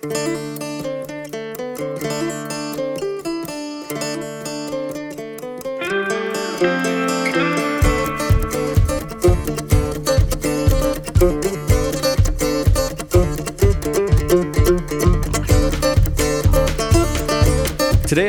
Today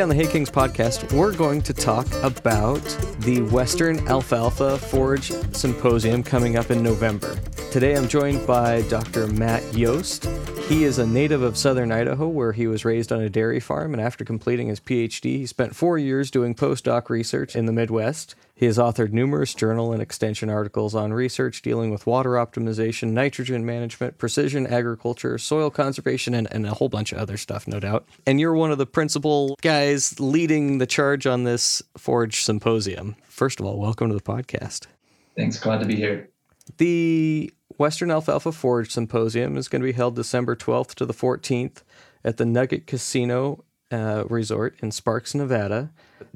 on the Hay Kings podcast, we're going to talk about the Western Alfalfa Forage Symposium coming up in November. Today I'm joined by Dr. Matt Yost. He is a native of southern Idaho where he was raised on a dairy farm, and after completing his PhD, he spent four years doing postdoc research in the Midwest. He has authored numerous journal and extension articles on research dealing with water optimization, nitrogen management, precision agriculture, soil conservation, and, and a whole bunch of other stuff, no doubt. And you're one of the principal guys leading the charge on this Forage Symposium. First of all, welcome to the podcast. Thanks. Glad to be here. The Western Alfalfa Forage Symposium is going to be held December 12th to the 14th at the Nugget Casino uh, Resort in Sparks, Nevada.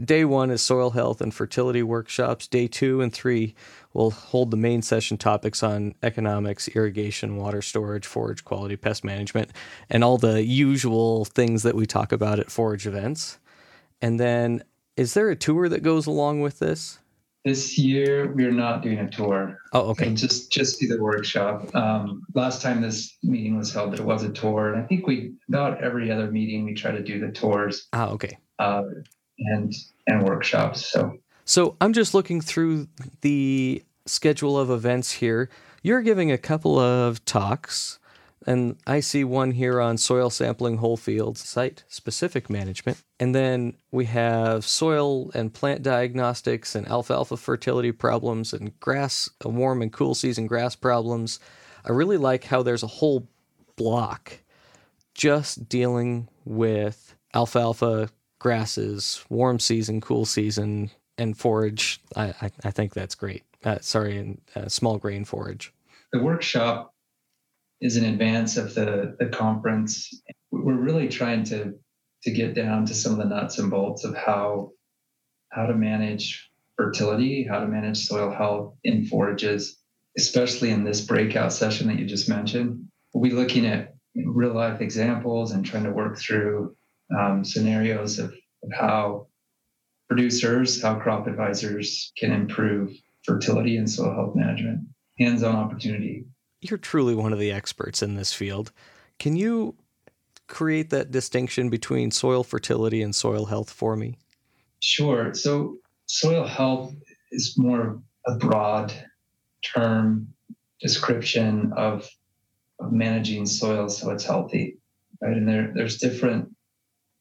Day one is soil health and fertility workshops. Day two and three will hold the main session topics on economics, irrigation, water storage, forage quality, pest management, and all the usual things that we talk about at forage events. And then, is there a tour that goes along with this? This year we're not doing a tour. Oh, okay. It'll just just be the workshop. Um, last time this meeting was held, there was a tour, and I think we about every other meeting we try to do the tours. Ah, okay. Uh, and and workshops. So so I'm just looking through the schedule of events here. You're giving a couple of talks, and I see one here on soil sampling whole fields, site specific management. And then we have soil and plant diagnostics and alfalfa fertility problems and grass, warm and cool season grass problems. I really like how there's a whole block just dealing with alfalfa grasses, warm season, cool season, and forage. I, I, I think that's great. Uh, sorry, and uh, small grain forage. The workshop is in advance of the, the conference. We're really trying to to get down to some of the nuts and bolts of how how to manage fertility, how to manage soil health in forages, especially in this breakout session that you just mentioned. We'll be looking at real life examples and trying to work through um, scenarios of, of how producers, how crop advisors can improve fertility and soil health management. Hands on opportunity. You're truly one of the experts in this field. Can you create that distinction between soil fertility and soil health for me? Sure. So, soil health is more a broad term description of, of managing soil so it's healthy, right? And there, there's different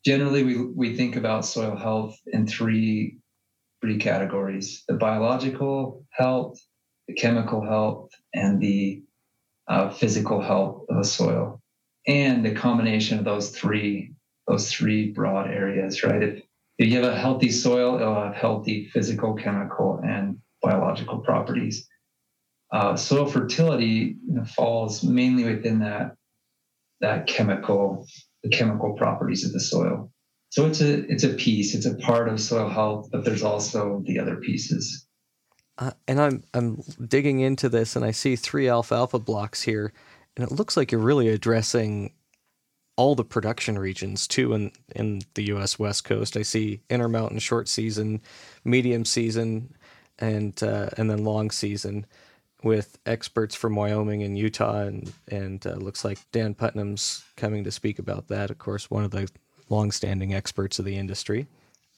generally we, we think about soil health in three three categories the biological health the chemical health and the uh, physical health of the soil and the combination of those three those three broad areas right if, if you have a healthy soil it'll have healthy physical chemical and biological properties uh, soil fertility you know, falls mainly within that that chemical the chemical properties of the soil. So it's a it's a piece, it's a part of soil health, but there's also the other pieces. Uh, and I'm I'm digging into this, and I see three alfalfa blocks here, and it looks like you're really addressing all the production regions too in in the U.S. West Coast. I see intermountain short season, medium season, and uh, and then long season with experts from Wyoming and Utah, and and uh, looks like Dan Putnam's coming to speak about that. Of course, one of the longstanding experts of the industry.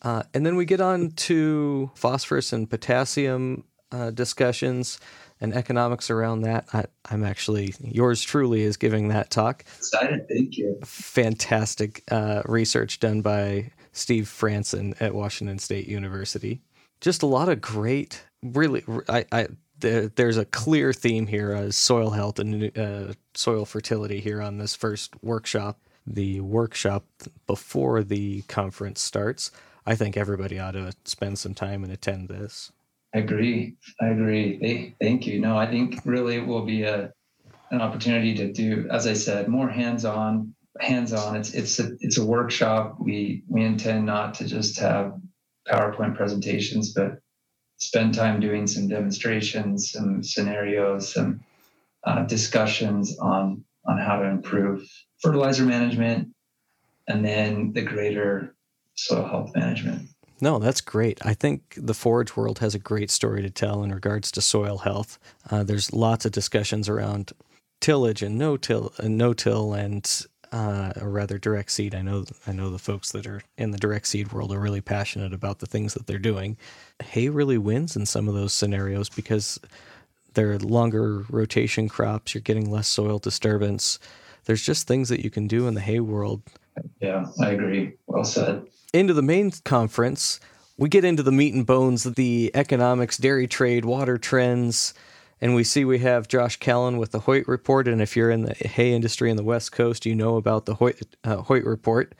Uh, and then we get on to phosphorus and potassium uh, discussions and economics around that. I, am actually yours truly is giving that talk. Excited, thank you. Fantastic uh, research done by Steve Fransen at Washington State University. Just a lot of great, really. I, I there, there's a clear theme here as soil health and uh, soil fertility here on this first workshop. The workshop before the conference starts. I think everybody ought to spend some time and attend this. I agree. I agree. Thank you. No, I think really it will be a an opportunity to do, as I said, more hands-on. Hands-on. It's it's a it's a workshop. We we intend not to just have PowerPoint presentations, but spend time doing some demonstrations, some scenarios, some uh, discussions on on how to improve fertilizer management, and then the greater soil health management. No, that's great. I think the forage world has a great story to tell in regards to soil health. Uh, there's lots of discussions around tillage and no till and no till and uh, or rather direct seed. I know I know the folks that are in the direct seed world are really passionate about the things that they're doing. Hay really wins in some of those scenarios because they're longer rotation crops. You're getting less soil disturbance. There's just things that you can do in the hay world. Yeah, I agree. Well said into the main conference, we get into the meat and bones of the economics, dairy trade, water trends, and we see we have Josh Callen with the Hoyt Report. And if you're in the hay industry in the West Coast, you know about the Hoyt, uh, Hoyt Report.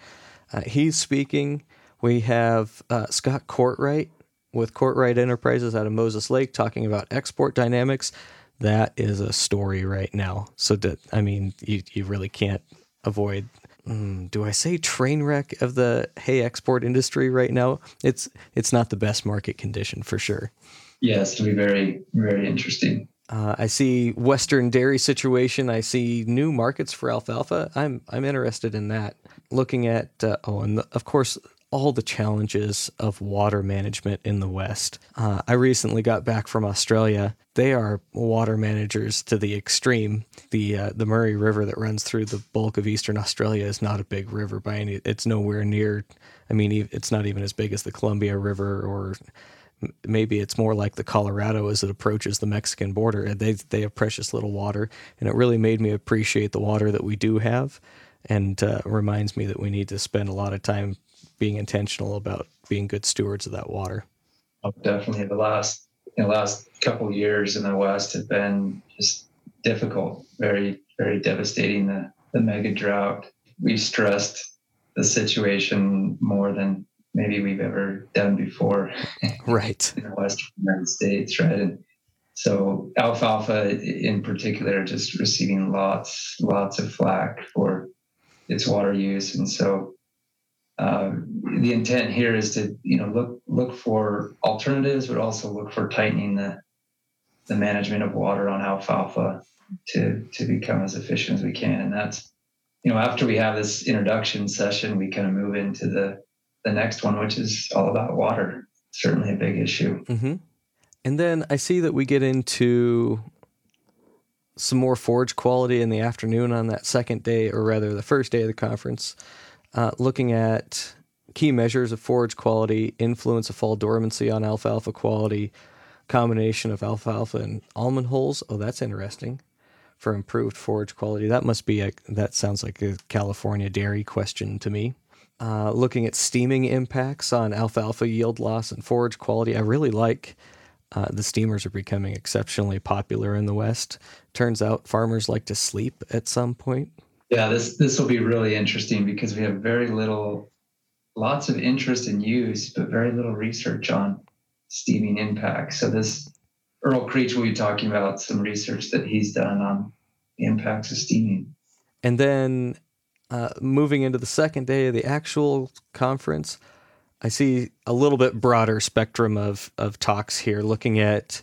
Uh, he's speaking. We have uh, Scott Courtright with Courtright Enterprises out of Moses Lake talking about export dynamics. That is a story right now. So that I mean, you you really can't avoid mm, do I say train wreck of the hay export industry right now? It's it's not the best market condition for sure. Yes, it'll be very very interesting. Uh, I see Western dairy situation. I see new markets for alfalfa. I'm I'm interested in that. Looking at uh, oh, and the, of course all the challenges of water management in the West. Uh, I recently got back from Australia. They are water managers to the extreme. The uh, the Murray River that runs through the bulk of eastern Australia is not a big river by any. It's nowhere near. I mean, it's not even as big as the Columbia River, or maybe it's more like the Colorado as it approaches the Mexican border. They they have precious little water, and it really made me appreciate the water that we do have and uh, reminds me that we need to spend a lot of time being intentional about being good stewards of that water. Oh, definitely, the last the last couple years in the West have been just difficult, very very devastating. The the mega drought. We've stressed the situation more than maybe we've ever done before. Right. in the Western United States, right? And so alfalfa in particular just receiving lots lots of flack for its water use, and so um, the intent here is to you know look look for alternatives, but also look for tightening the the management of water on alfalfa to to become as efficient as we can. And that's you know after we have this introduction session, we kind of move into the the next one, which is all about water. Certainly a big issue. Mm-hmm. And then I see that we get into some more forage quality in the afternoon on that second day, or rather the first day of the conference uh, looking at key measures of forage quality, influence of fall dormancy on alfalfa quality, combination of alfalfa and almond hulls. Oh, that's interesting. For improved forage quality, that must be a that sounds like a California dairy question to me. Uh, looking at steaming impacts on alfalfa yield loss and forage quality, I really like. Uh, the steamers are becoming exceptionally popular in the West. Turns out farmers like to sleep at some point. Yeah, this this will be really interesting because we have very little, lots of interest in use, but very little research on steaming impact. So this Earl Creech will be talking about some research that he's done on the impacts of steaming. And then uh, moving into the second day of the actual conference, I see a little bit broader spectrum of of talks here, looking at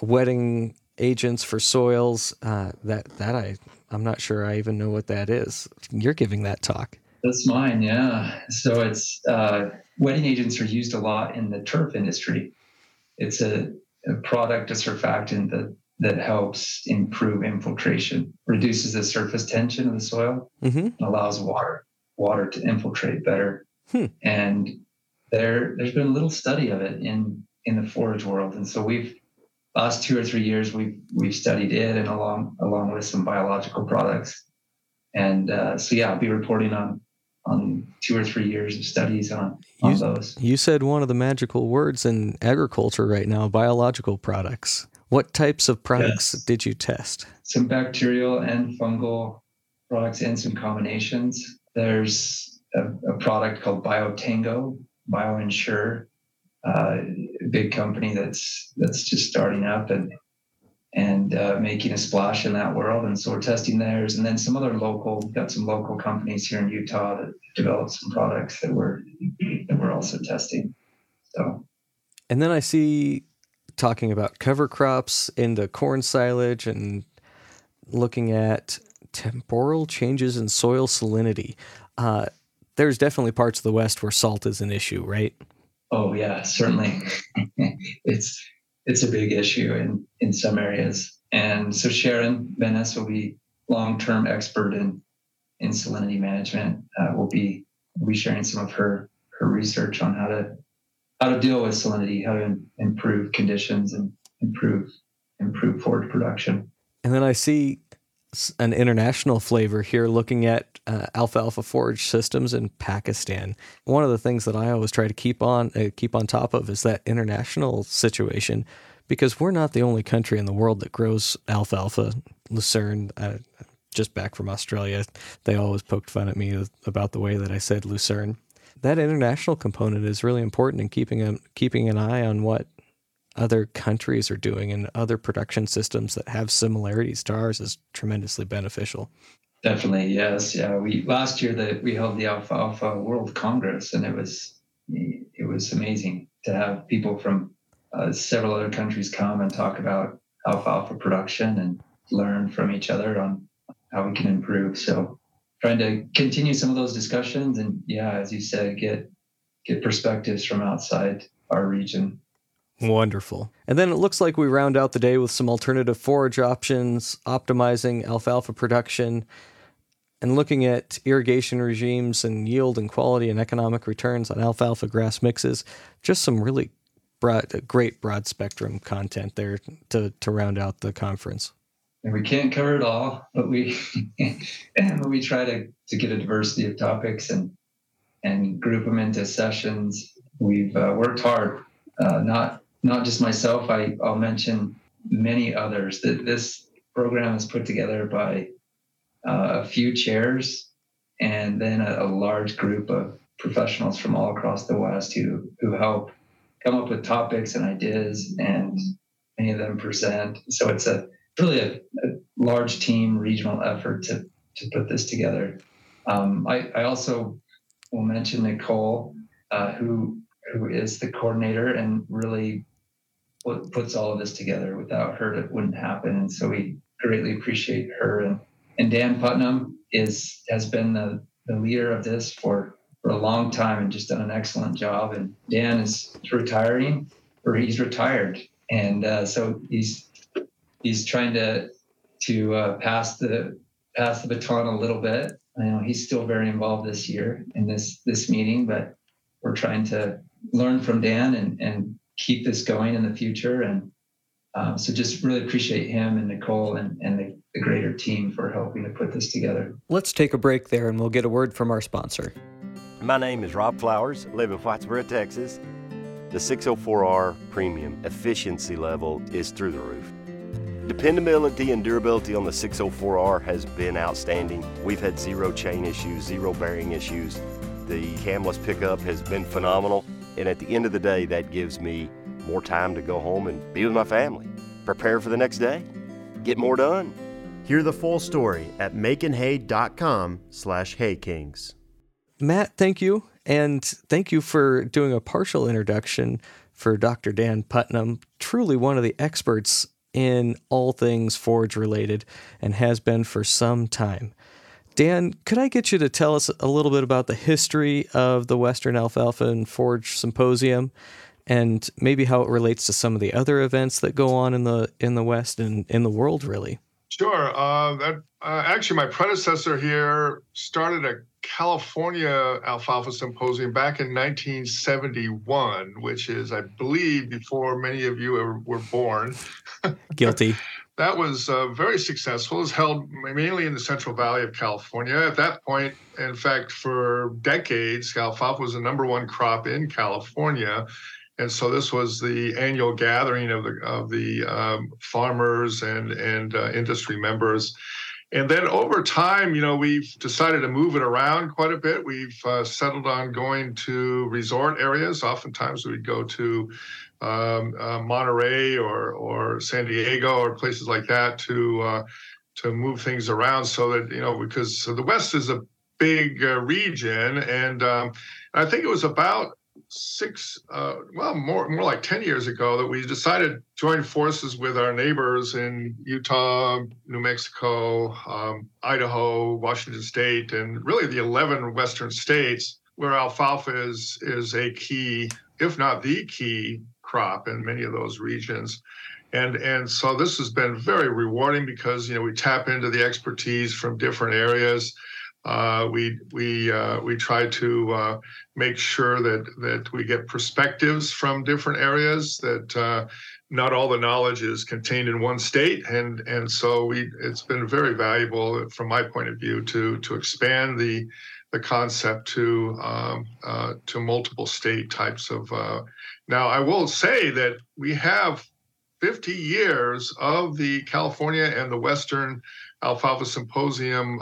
wetting agents for soils. Uh, that that I I'm not sure I even know what that is. You're giving that talk. That's mine, yeah. So it's uh, wetting agents are used a lot in the turf industry. It's a, a product, a surfactant that that helps improve infiltration, reduces the surface tension of the soil, mm-hmm. allows water water to infiltrate better. Hmm. And there there's been a little study of it in in the forage world, and so we've last two or three years we've we've studied it and along along with some biological products. And uh, so yeah i'll be reporting on on two or three years of studies on, on you, those. you said one of the magical words in agriculture right now biological products. What types of products yes. did you test? Some bacterial and fungal products and some combinations. There's a, a product called biotango bioensure uh, big company that's that's just starting up and and uh, making a splash in that world. And so we're testing theirs, and then some other local. Got some local companies here in Utah that developed some products that we're that we're also testing. So, and then I see talking about cover crops into corn silage and looking at temporal changes in soil salinity. Uh, there's definitely parts of the West where salt is an issue, right? Oh yeah, certainly. it's it's a big issue in in some areas. And so Sharon Benes will be long-term expert in in salinity management. Uh, will be will be sharing some of her her research on how to how to deal with salinity, how to improve conditions and improve improve forage production. And then I see an international flavor here looking at uh, alfalfa forage systems in Pakistan. One of the things that I always try to keep on uh, keep on top of is that international situation because we're not the only country in the world that grows alfalfa. Lucerne, uh, just back from Australia, they always poked fun at me about the way that I said Lucerne. That international component is really important in keeping a, keeping an eye on what other countries are doing and other production systems that have similarities to ours is tremendously beneficial. Definitely, yes, yeah. We last year that we held the Alfalfa World Congress, and it was it was amazing to have people from uh, several other countries come and talk about alfalfa production and learn from each other on how we can improve. So, trying to continue some of those discussions, and yeah, as you said, get get perspectives from outside our region Wonderful. And then it looks like we round out the day with some alternative forage options, optimizing alfalfa production, and looking at irrigation regimes and yield and quality and economic returns on alfalfa grass mixes. Just some really broad, great broad spectrum content there to, to round out the conference. And we can't cover it all, but we we try to, to get a diversity of topics and and group them into sessions. We've uh, worked hard, uh, not not just myself, I, I'll mention many others. That this program is put together by uh, a few chairs and then a, a, large group of professionals from all across the West who who help come up with topics and ideas, and many of them present. So it's a really a, a large team, regional effort to to put this together. Um, I, I also will mention Nicole, uh, who who is the coordinator and really what puts all of this together. Without her, it wouldn't happen. And so we greatly appreciate her. And, and Dan Putnam is has been the, the leader of this for, for a long time and just done an excellent job. And Dan is retiring, or he's retired, and uh, so he's he's trying to to uh, pass the pass the baton a little bit. I know he's still very involved this year in this this meeting, but we're trying to learn from Dan and and keep this going in the future. And um, so just really appreciate him and Nicole and, and the, the greater team for helping to put this together. Let's take a break there and we'll get a word from our sponsor. My name is Rob Flowers, live in Whitesboro, Texas. The 604R premium efficiency level is through the roof. Dependability and durability on the 604R has been outstanding. We've had zero chain issues, zero bearing issues. The camless pickup has been phenomenal. And at the end of the day, that gives me more time to go home and be with my family, prepare for the next day, get more done. Hear the full story at makinhay.com slash haykings. Matt, thank you. And thank you for doing a partial introduction for Dr. Dan Putnam, truly one of the experts in all things forage related and has been for some time. Dan, could I get you to tell us a little bit about the history of the Western Alfalfa and Forage Symposium and maybe how it relates to some of the other events that go on in the in the West and in the world really? Sure. Uh, that uh, actually, my predecessor here started a California Alfalfa Symposium back in 1971, which is, I believe, before many of you were, were born. Guilty. That was uh, very successful. It was held mainly in the Central Valley of California. At that point, in fact, for decades, alfalfa was the number one crop in California. And so this was the annual gathering of the of the um, farmers and and uh, industry members. And then over time, you know, we've decided to move it around quite a bit. We've uh, settled on going to resort areas. Oftentimes, we'd go to um, uh, Monterey or or San Diego or places like that to uh, to move things around so that you know because the West is a big uh, region and um, I think it was about six, uh, well, more more like ten years ago that we decided to join forces with our neighbors in Utah, New Mexico, um, Idaho, Washington State, and really the eleven western states where alfalfa is is a key, if not the key crop in many of those regions. And, and so this has been very rewarding because you know we tap into the expertise from different areas. Uh, we we uh, we try to uh, make sure that that we get perspectives from different areas. That uh, not all the knowledge is contained in one state, and and so we it's been very valuable from my point of view to to expand the the concept to um, uh, to multiple state types of. Uh, now I will say that we have 50 years of the California and the Western Alfalfa Symposium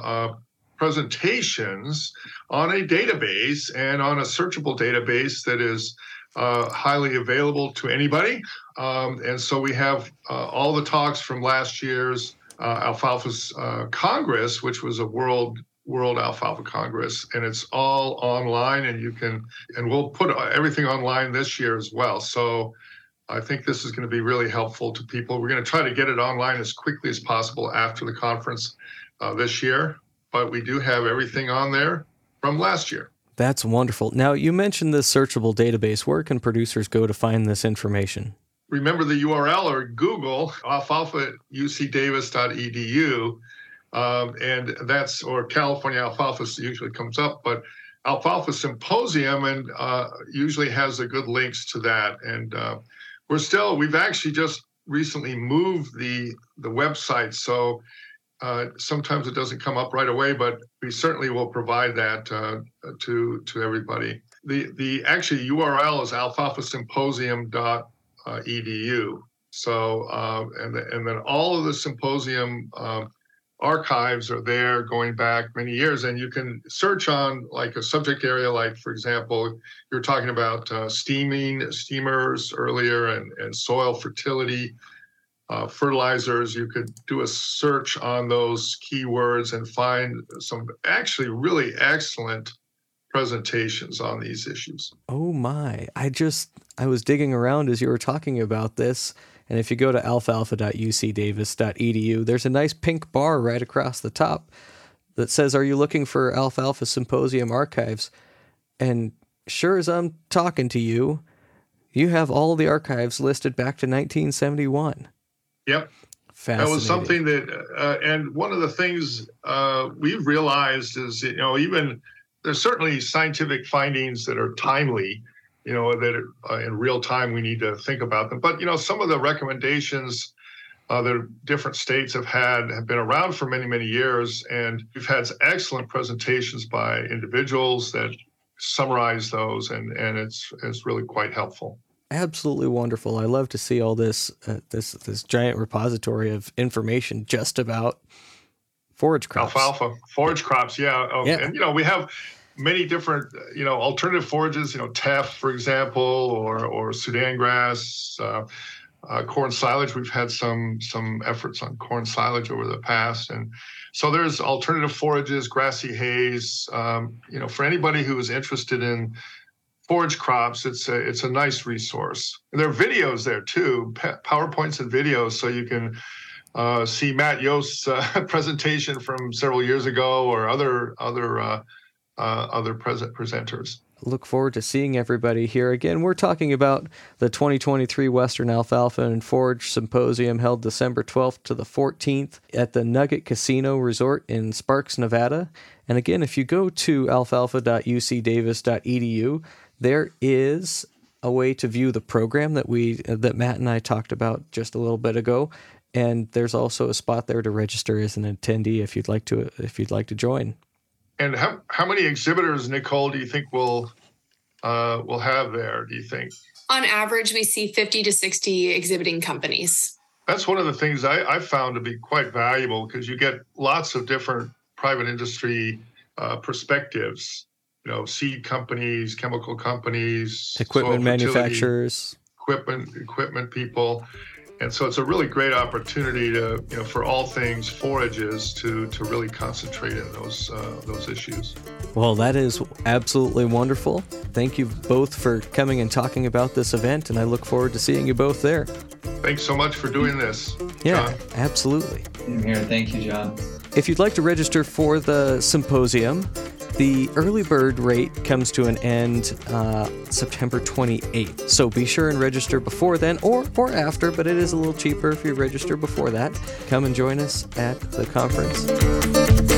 presentations on a database and on a searchable database that is uh, highly available to anybody. Um, and so we have uh, all the talks from last year's uh, Alfalfa's uh, Congress, which was a world World Alfalfa Congress, and it's all online, and you can, and we'll put everything online this year as well. So I think this is going to be really helpful to people. We're going to try to get it online as quickly as possible after the conference uh, this year but we do have everything on there from last year. That's wonderful. Now, you mentioned this searchable database. Where can producers go to find this information? Remember the URL or Google alfalfa.ucdavis.edu. Um, and that's, or California Alfalfa usually comes up, but Alfalfa Symposium and uh, usually has the good links to that. And uh, we're still, we've actually just recently moved the the website. So uh, sometimes it doesn't come up right away, but we certainly will provide that uh, to to everybody. The the actually URL is alfalfasymposium.edu. So uh, and and then all of the symposium um, archives are there going back many years, and you can search on like a subject area, like for example, you're talking about uh, steaming steamers earlier and and soil fertility uh, fertilizers. You could do a search on those keywords and find some actually really excellent presentations on these issues. Oh my. I just I was digging around as you were talking about this and if you go to alfalfa.ucdavis.edu there's a nice pink bar right across the top that says are you looking for alfalfa symposium archives? And sure as I'm talking to you you have all the archives listed back to 1971 Yep. That was something that, uh, and one of the things uh, we've realized is, you know, even there's certainly scientific findings that are timely, you know, that uh, in real time we need to think about them. But, you know, some of the recommendations uh, that different states have had have been around for many, many years. And we've had excellent presentations by individuals that summarize those, and, and it's, it's really quite helpful absolutely wonderful. I love to see all this uh, this this giant repository of information just about forage crops. Alfalfa, forage crops, yeah. Oh, yeah. And you know, we have many different, you know, alternative forages, you know, teff, for example, or or Sudan grass, uh, uh, corn silage. We've had some some efforts on corn silage over the past, and so there's alternative forages, grassy hays. Um, you know, for anybody who is interested in forage crops, it's a, it's a nice resource. And there are videos there too, PowerPoints and videos, so you can uh, see Matt Yost's uh, presentation from several years ago or other other uh, uh other present presenters. Look forward to seeing everybody here again. We're talking about the 2023 Western Alfalfa and Forage Symposium held December 12th to the 14th at the Nugget Casino Resort in Sparks, Nevada. And again, if you go to alfalfa.ucdavis.edu, there is a way to view the program that we that Matt and I talked about just a little bit ago, and there's also a spot there to register as an attendee if you'd like to if you'd like to join. And how how many exhibitors, Nicole, do you think will uh, will have there? Do you think? On average, we see 50 to 60 exhibiting companies. That's one of the things I, I found to be quite valuable because you get lots of different private industry uh, perspectives you know, seed companies, chemical companies, equipment manufacturers, equipment equipment people. And so it's a really great opportunity to, you know, for all things forages to to really concentrate in those uh, those issues. Well, that is absolutely wonderful. thank you both for coming and talking about this event, and I look forward to seeing you both there. Thanks so much for doing this. Yeah, John. absolutely. I'm here. Thank you, John. If you'd like to register for the symposium, the early bird rate comes to an end uh, September 28th. So be sure and register before then or, or after, but it is a little cheaper if you register before that. Come and join us at the conference.